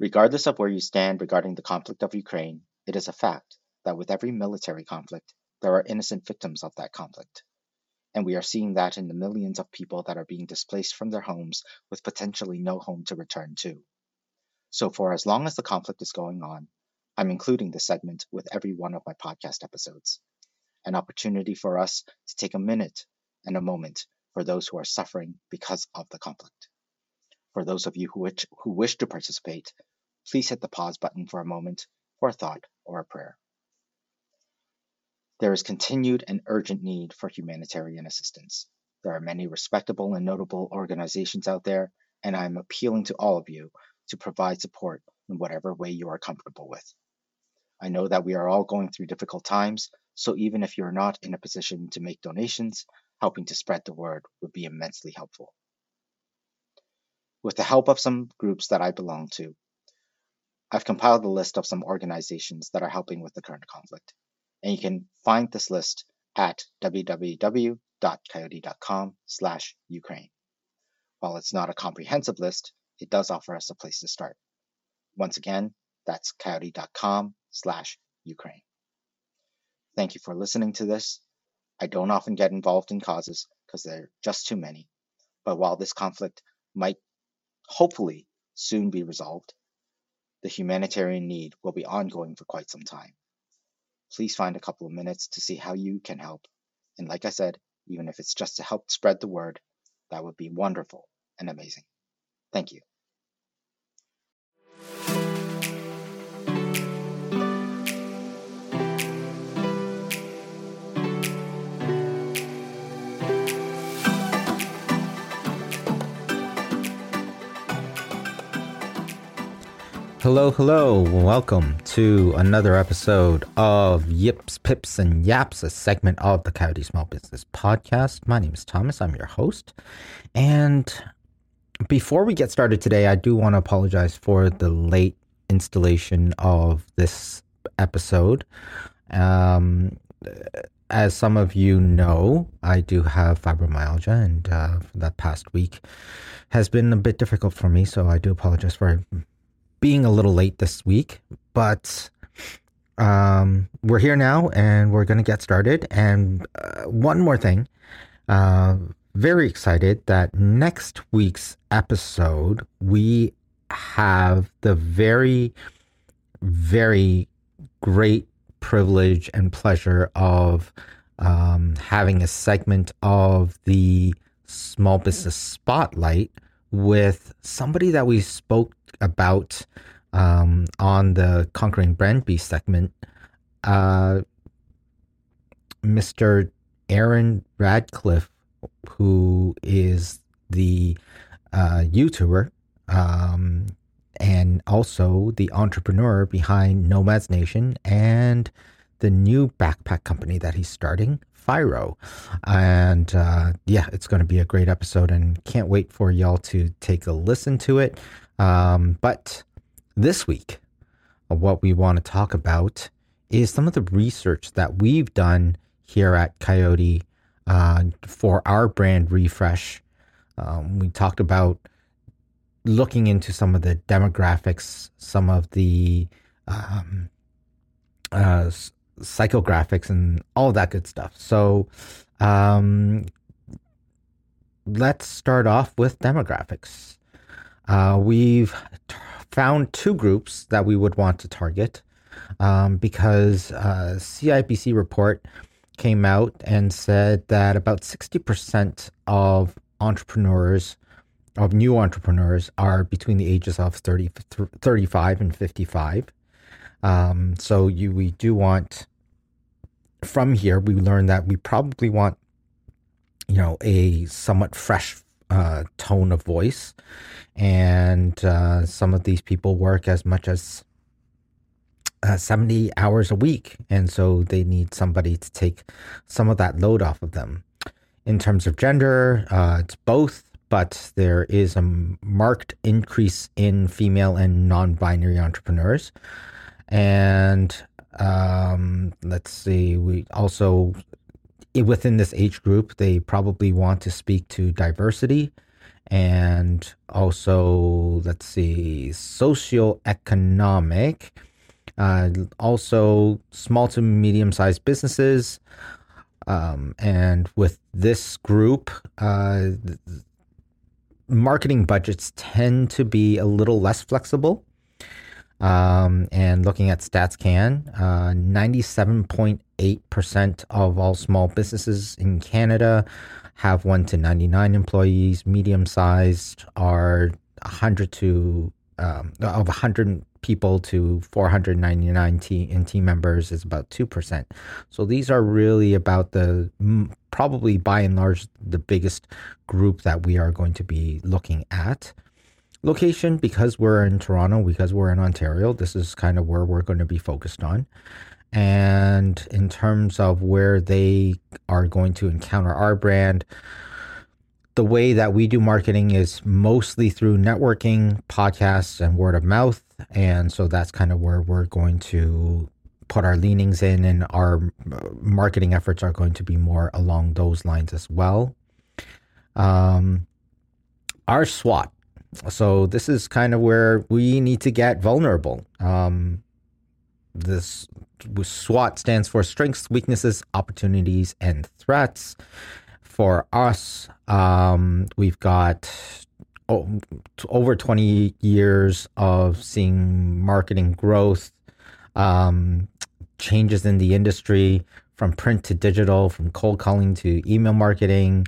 Regardless of where you stand regarding the conflict of Ukraine, it is a fact that with every military conflict, there are innocent victims of that conflict. And we are seeing that in the millions of people that are being displaced from their homes with potentially no home to return to. So, for as long as the conflict is going on, I'm including this segment with every one of my podcast episodes. An opportunity for us to take a minute and a moment for those who are suffering because of the conflict. For those of you who wish, who wish to participate, please hit the pause button for a moment for a thought or a prayer. There is continued and urgent need for humanitarian assistance. There are many respectable and notable organizations out there, and I am appealing to all of you to provide support in whatever way you are comfortable with. I know that we are all going through difficult times, so even if you're not in a position to make donations, helping to spread the word would be immensely helpful. With the help of some groups that I belong to, I've compiled a list of some organizations that are helping with the current conflict, and you can find this list at www.koyoti.com slash Ukraine. While it's not a comprehensive list, it does offer us a place to start. Once again, that's koyoti.com slash Ukraine. Thank you for listening to this. I don't often get involved in causes because there are just too many. But while this conflict might hopefully soon be resolved, the humanitarian need will be ongoing for quite some time. Please find a couple of minutes to see how you can help. And like I said, even if it's just to help spread the word, that would be wonderful and amazing. Thank you. Hello, hello. Welcome to another episode of Yips, Pips, and Yaps, a segment of the Koyoti Small Business Podcast. My name is Thomas. I'm your host. And before we get started today, I do want to apologize for the late installation of this episode. Um, as some of you know, I do have fibromyalgia, and uh, that past week has been a bit difficult for me. So I do apologize for being a little late this week, but um, we're here now and we're going to get started. And uh, one more thing, uh, very excited that next week's episode we have the very, very great privilege and pleasure of um, having a segment of the Small Business Spotlight with somebody that we spoke about um, on the Conquering Brand Beast segment, uh, Mr. Aaron Radcliffe, who is the uh, YouTuber um, and also the entrepreneur behind Nomads Nation and the new backpack company that he's starting, Firo. And uh, yeah, it's going to be a great episode and can't wait for y'all to take a listen to it. Um, but this week, what we want to talk about is some of the research that we've done here at Koyoti uh, for our brand refresh. Um, we talked about looking into some of the demographics, some of the um, uh, psychographics, and all that good stuff. So, um, let's start off with demographics. Uh, we've t- found two groups that we would want to target um, because uh, CIBC report came out and said that about 60% of entrepreneurs of new entrepreneurs are between the ages of 30, 35 and 55 um, so you we do want from here we learned that we probably want you know a somewhat fresh uh, tone of voice. And uh, some of these people work as much as uh, 70 hours a week. And so they need somebody to take some of that load off of them. In terms of gender, uh, it's both, but there is a marked increase in female and non binary entrepreneurs. And um, let's see, we also within this age group, they probably want to speak to diversity and also let's see socioeconomic uh, also small to medium sized businesses um, and with this group uh, marketing budgets tend to be a little less flexible um, and looking at StatsCan, uh, 97.8% of all small businesses in Canada have 1 to 99 employees. Medium sized are 100 to um, of 100 people to 499 team, in team members is about 2%. So these are really about the probably by and large the biggest group that we are going to be looking at. Location, because we're in Toronto, because we're in Ontario, this is kind of where we're going to be focused on. And in terms of where they are going to encounter our brand, the way that we do marketing is mostly through networking, podcasts, and word of mouth. And so that's kind of where we're going to put our leanings in, and our marketing efforts are going to be more along those lines as well. Um, our SWOT so this is kind of where we need to get vulnerable. Um, this SWOT stands for strengths, weaknesses, opportunities, and threats. For us, um, we've got oh, over 20 years of seeing marketing growth, um, changes in the industry from print to digital, from cold calling to email marketing,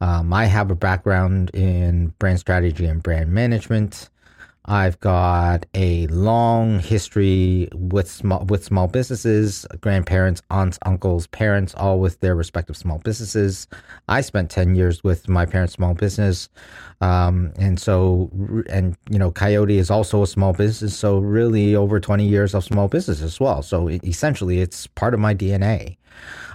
um, I have a background in brand strategy and brand management. I've got a long history with small with small businesses, grandparents, aunts, uncles, parents, all with their respective small businesses. I spent ten years with my parents' small business, um, and so and you know, Koyoti is also a small business, so really over twenty years of small business as well. So essentially, it's part of my DNA.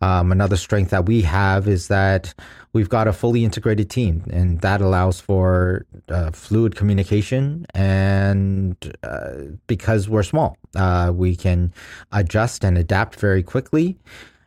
Um, another strength that we have is that we've got a fully integrated team, and that allows for uh, fluid communication. And uh, because we're small, uh, we can adjust and adapt very quickly.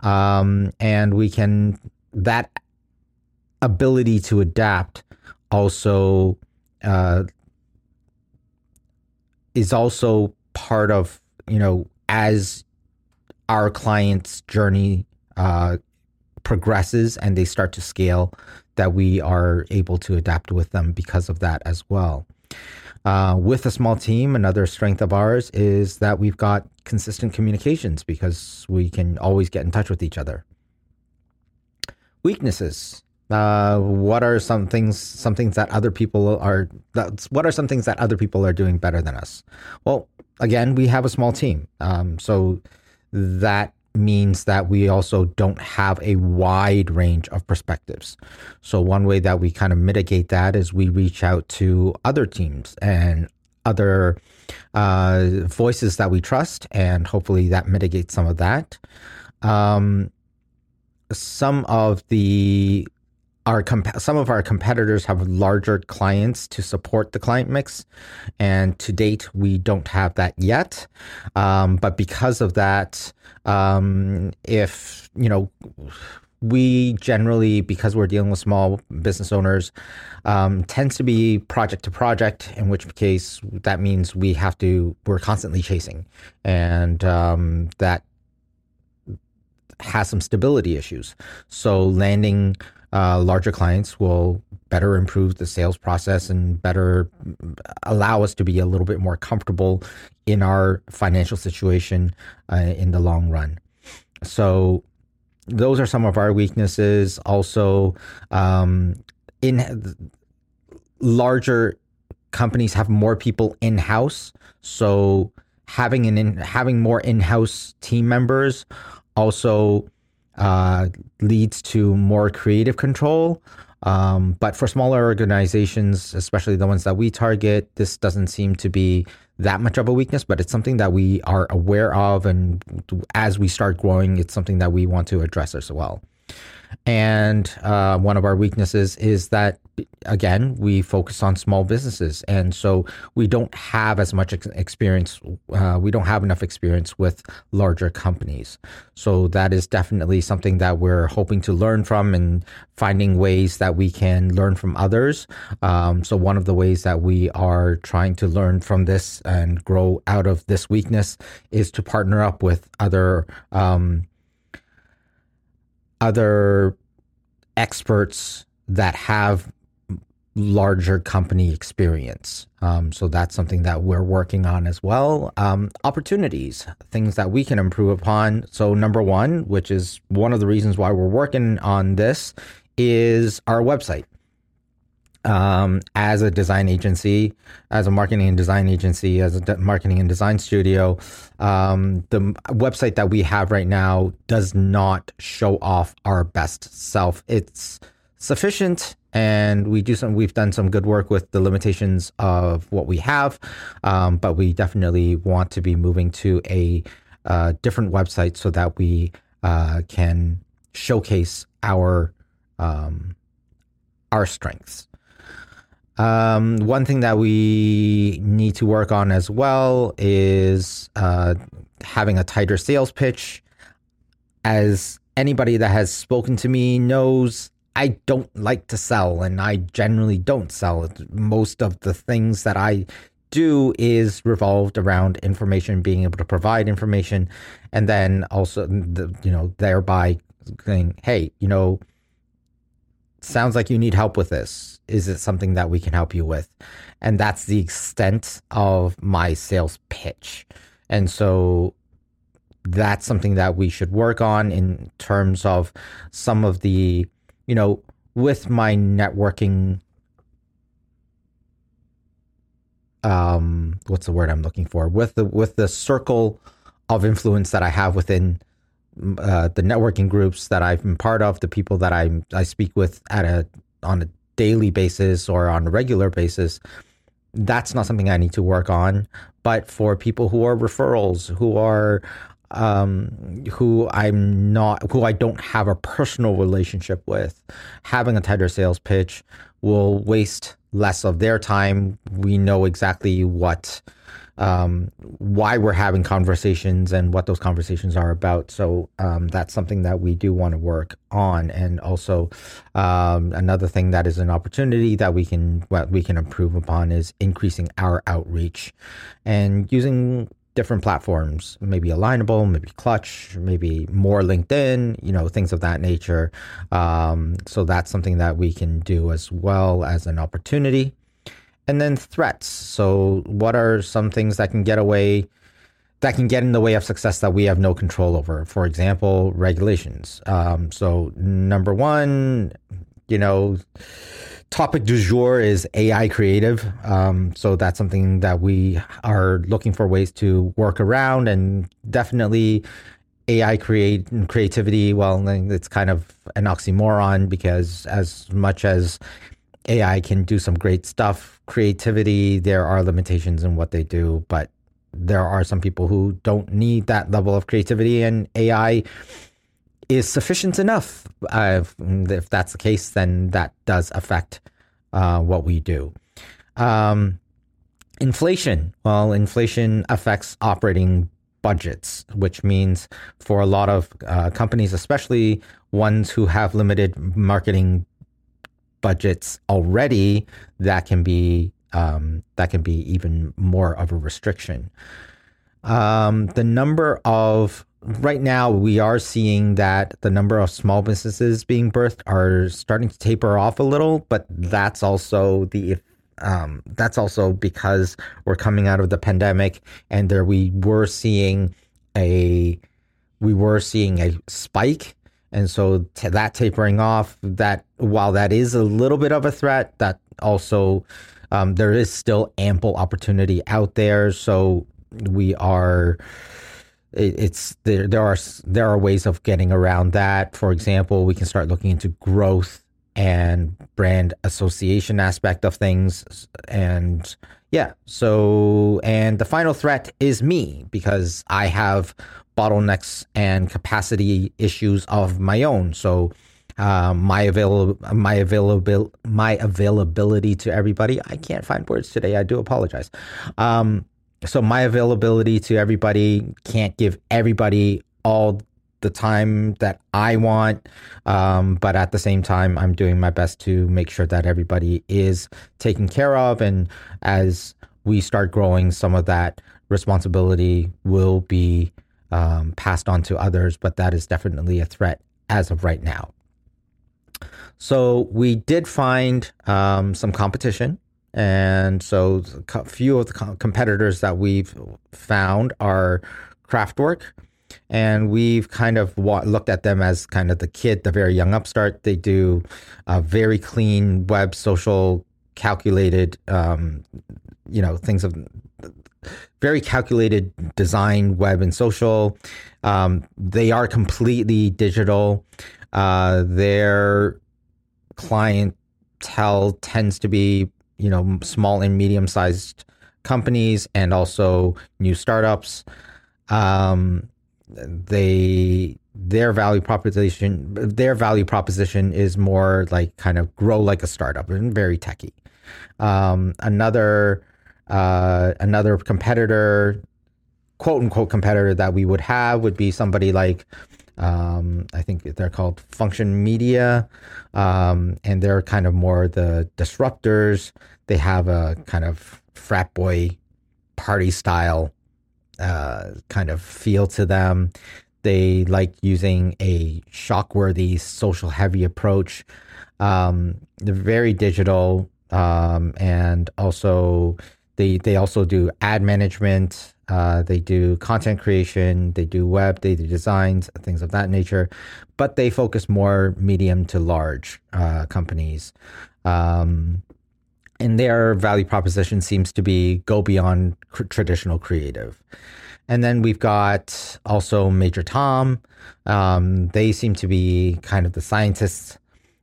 Um, and we can, that ability to adapt also uh, is also part of, you know, as our client's journey uh, progresses and they start to scale, that we are able to adapt with them because of that as well. Uh, with a small team, another strength of ours is that we've got consistent communications because we can always get in touch with each other. Weaknesses. Uh, what are some things some things that other people are what are some things that other people are doing better than us well again we have a small team um, so that means that we also don't have a wide range of perspectives. So, one way that we kind of mitigate that is we reach out to other teams and other uh, voices that we trust, and hopefully that mitigates some of that. Um, some of the our comp- some of our competitors have larger clients to support the client mix, and to date we don't have that yet. Um, but because of that, um, if you know, we generally because we're dealing with small business owners, um, tends to be project to project. In which case, that means we have to we're constantly chasing, and um, that has some stability issues. So landing uh, larger clients will better improve the sales process and better allow us to be a little bit more comfortable in our financial situation uh, in the long run. So, those are some of our weaknesses. Also, um, in larger companies have more people in house, so having an in, having more in house team members also uh, leads to more creative control. Um, but for smaller organizations, especially the ones that we target, this doesn't seem to be that much of a weakness, but it's something that we are aware of. And as we start growing, it's something that we want to address as well. And uh, one of our weaknesses is that again, we focus on small businesses, and so we don't have as much experience. Uh, we don't have enough experience with larger companies. So that is definitely something that we're hoping to learn from and finding ways that we can learn from others. Um, so one of the ways that we are trying to learn from this and grow out of this weakness is to partner up with other. Um, other experts that have larger company experience. Um, so that's something that we're working on as well. Um, opportunities, things that we can improve upon. So, number one, which is one of the reasons why we're working on this, is our website. Um, as a design agency, as a marketing and design agency, as a de- marketing and design studio, um, the website that we have right now does not show off our best self. It's sufficient and we do some we've done some good work with the limitations of what we have um, but we definitely want to be moving to a uh, different website so that we uh, can showcase our um, our strengths. Um, one thing that we need to work on as well is uh, having a tighter sales pitch. As anybody that has spoken to me knows I don't like to sell and I generally don't sell. Most of the things that I do is revolved around information, being able to provide information, and then also, the, you know, thereby saying, hey, you know, sounds like you need help with this. Is it something that we can help you with? And that's the extent of my sales pitch. And so that's something that we should work on in terms of some of the you know, with my networking um what's the word I'm looking for? With the with the circle of influence that I have within uh, the networking groups that I've been part of, the people that I I speak with at a on a daily basis or on a regular basis, that's not something I need to work on. But for people who are referrals, who are um, who I'm not, who I don't have a personal relationship with, having a tighter sales pitch will waste less of their time. We know exactly what, um, why we're having conversations and what those conversations are about. So um, that's something that we do want to work on. And also, um, another thing that is an opportunity that we can what we can improve upon is increasing our outreach and using different platforms, maybe Alignable, maybe Clutch, maybe more LinkedIn, you know, things of that nature. Um, so that's something that we can do as well as an opportunity. And then threats. So, what are some things that can get away, that can get in the way of success that we have no control over? For example, regulations. Um, so, number one, you know, topic du jour is AI creative. Um, so that's something that we are looking for ways to work around, and definitely AI create creativity. Well, it's kind of an oxymoron because as much as AI can do some great stuff, creativity there are limitations in what they do, but there are some people who don't need that level of creativity, and AI is sufficient enough. Uh, if that's the case, then that does affect uh, what we do. Um, inflation. Well, inflation affects operating budgets, which means for a lot of uh, companies, especially ones who have limited marketing budgets already, that can be um, that can be even more of a restriction. Um, the number of right now we are seeing that the number of small businesses being birthed are starting to taper off a little, but that's also the um, that's also because we're coming out of the pandemic and there we were seeing a we were seeing a spike. And so t- that tapering off that while that is a little bit of a threat that also um, there is still ample opportunity out there. So we are it's there there are there are ways of getting around that for example we can start looking into growth and brand association aspect of things and yeah so and the final threat is me because i have bottlenecks and capacity issues of my own so um, my avail my available my availability to everybody. I can't find words today. I do apologize. Um, so my availability to everybody can't give everybody all the time that I want, um, but at the same time, I'm doing my best to make sure that everybody is taken care of. And as we start growing, some of that responsibility will be um, passed on to others, but that is definitely a threat as of right now. So we did find um, some competition. And so a few of the competitors that we've found are Craftwork. And we've kind of looked at them as kind of the kid, the very young upstart. They do a very clean web, social, calculated, um, you know, things of very calculated design, web and social. Um, they are completely digital. Uh, their clientele tends to be, you know, small and medium sized companies and also new startups. Um, they their value proposition their value proposition is more like kind of grow like a startup and very techy. Um, another uh, another competitor, quote unquote competitor that we would have would be somebody like um, I think they're called Function Media, um, and they're kind of more the disruptors. They have a kind of frat boy party style uh, kind of feel to them. They like using a shockworthy, social heavy approach. Um, they're very digital um, and also they they also do ad management. Uh, they do content creation. They do web. They do designs, things of that nature. But they focus more medium to large uh, companies. Um, and their value proposition seems to be go beyond cr- traditional creative. And then we've got also Major Tom. Um, they seem to be kind of the scientists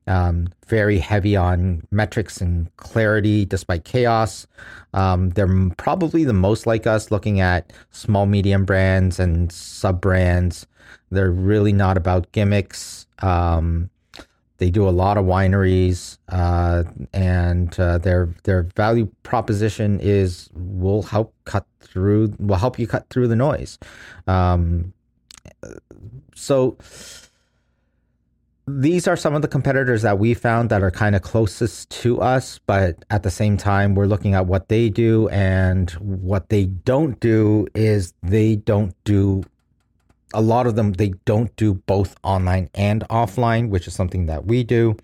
um, very heavy on metrics and clarity despite chaos. Um, they're probably the most like us looking at small, medium brands and sub brands. They're really not about gimmicks. Um, they do a lot of wineries, uh, and uh, their their value proposition is we'll help cut through will help you cut through the noise. Um, so these are some of the competitors that we found that are kind of closest to us, but at the same time, we're looking at what they do. And what they don't do is they don't do a lot of them, they don't do both online and offline, which is something that we do.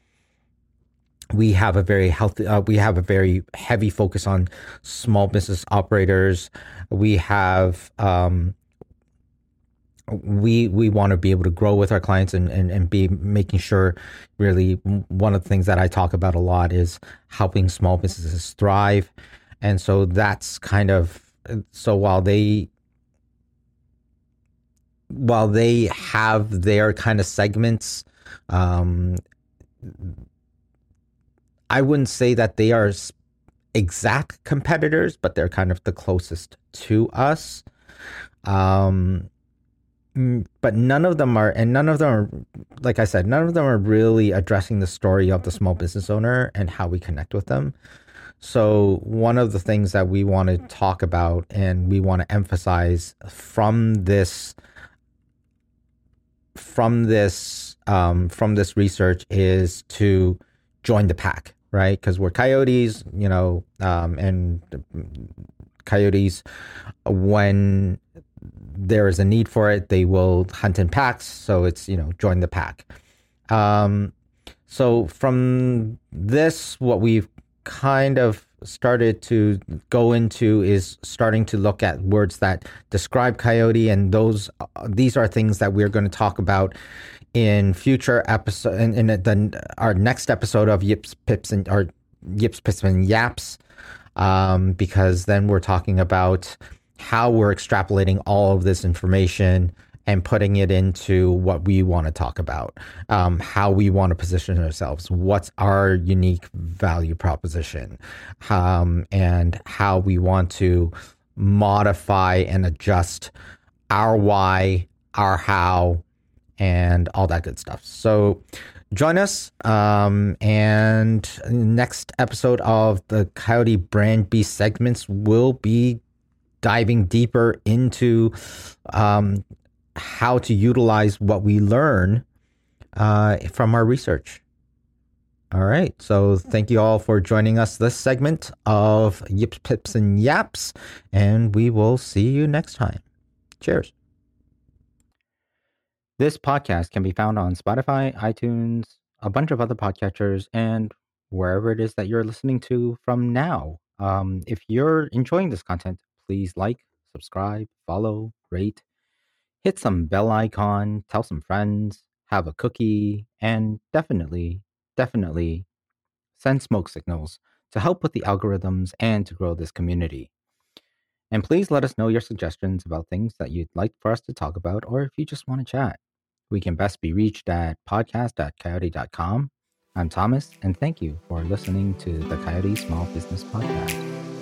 We have a very healthy, uh, we have a very heavy focus on small business operators. We have, um, we we want to be able to grow with our clients and, and, and be making sure really one of the things that I talk about a lot is helping small businesses thrive. And so that's kind of so while they while they have their kind of segments, um, I wouldn't say that they are exact competitors, but they're kind of the closest to us. Um, but none of them are, and none of them are, like I said, none of them are really addressing the story of the small business owner and how we connect with them. So, one of the things that we want to talk about and we want to emphasize from this, from this, um, from this research is to join the pack, right? Because we're coyotes, you know, um, and coyotes, when there is a need for it, they will hunt in packs. So it's, you know, join the pack. Um, so from this, what we've kind of started to go into is starting to look at words that describe coyote and those uh, these are things that we're going to talk about in future episode in, in the our next episode of yips pips and or yips pips and yaps um, because then we're talking about how we're extrapolating all of this information and putting it into what we want to talk about, um, how we want to position ourselves, what's our unique value proposition, um, and how we want to modify and adjust our why, our how, and all that good stuff. So, join us. Um, and next episode of the Koyoti Brand Beast segments will be diving deeper into um, how to utilize what we learn uh, from our research. All right. So thank you all for joining us this segment of Yips, Pips, and Yaps. And we will see you next time. Cheers. This podcast can be found on Spotify, iTunes, a bunch of other podcatchers, and wherever it is that you're listening to from now. Um, if you're enjoying this content, please like, subscribe, follow, rate, hit some bell icon, tell some friends, have a cookie, and definitely, definitely send smoke signals to help with the algorithms and to grow this community. And please let us know your suggestions about things that you'd like for us to talk about, or if you just want to chat. We can best be reached at podcast.koyoti.com. I'm Thomas, and thank you for listening to the Koyoti Small Business Podcast.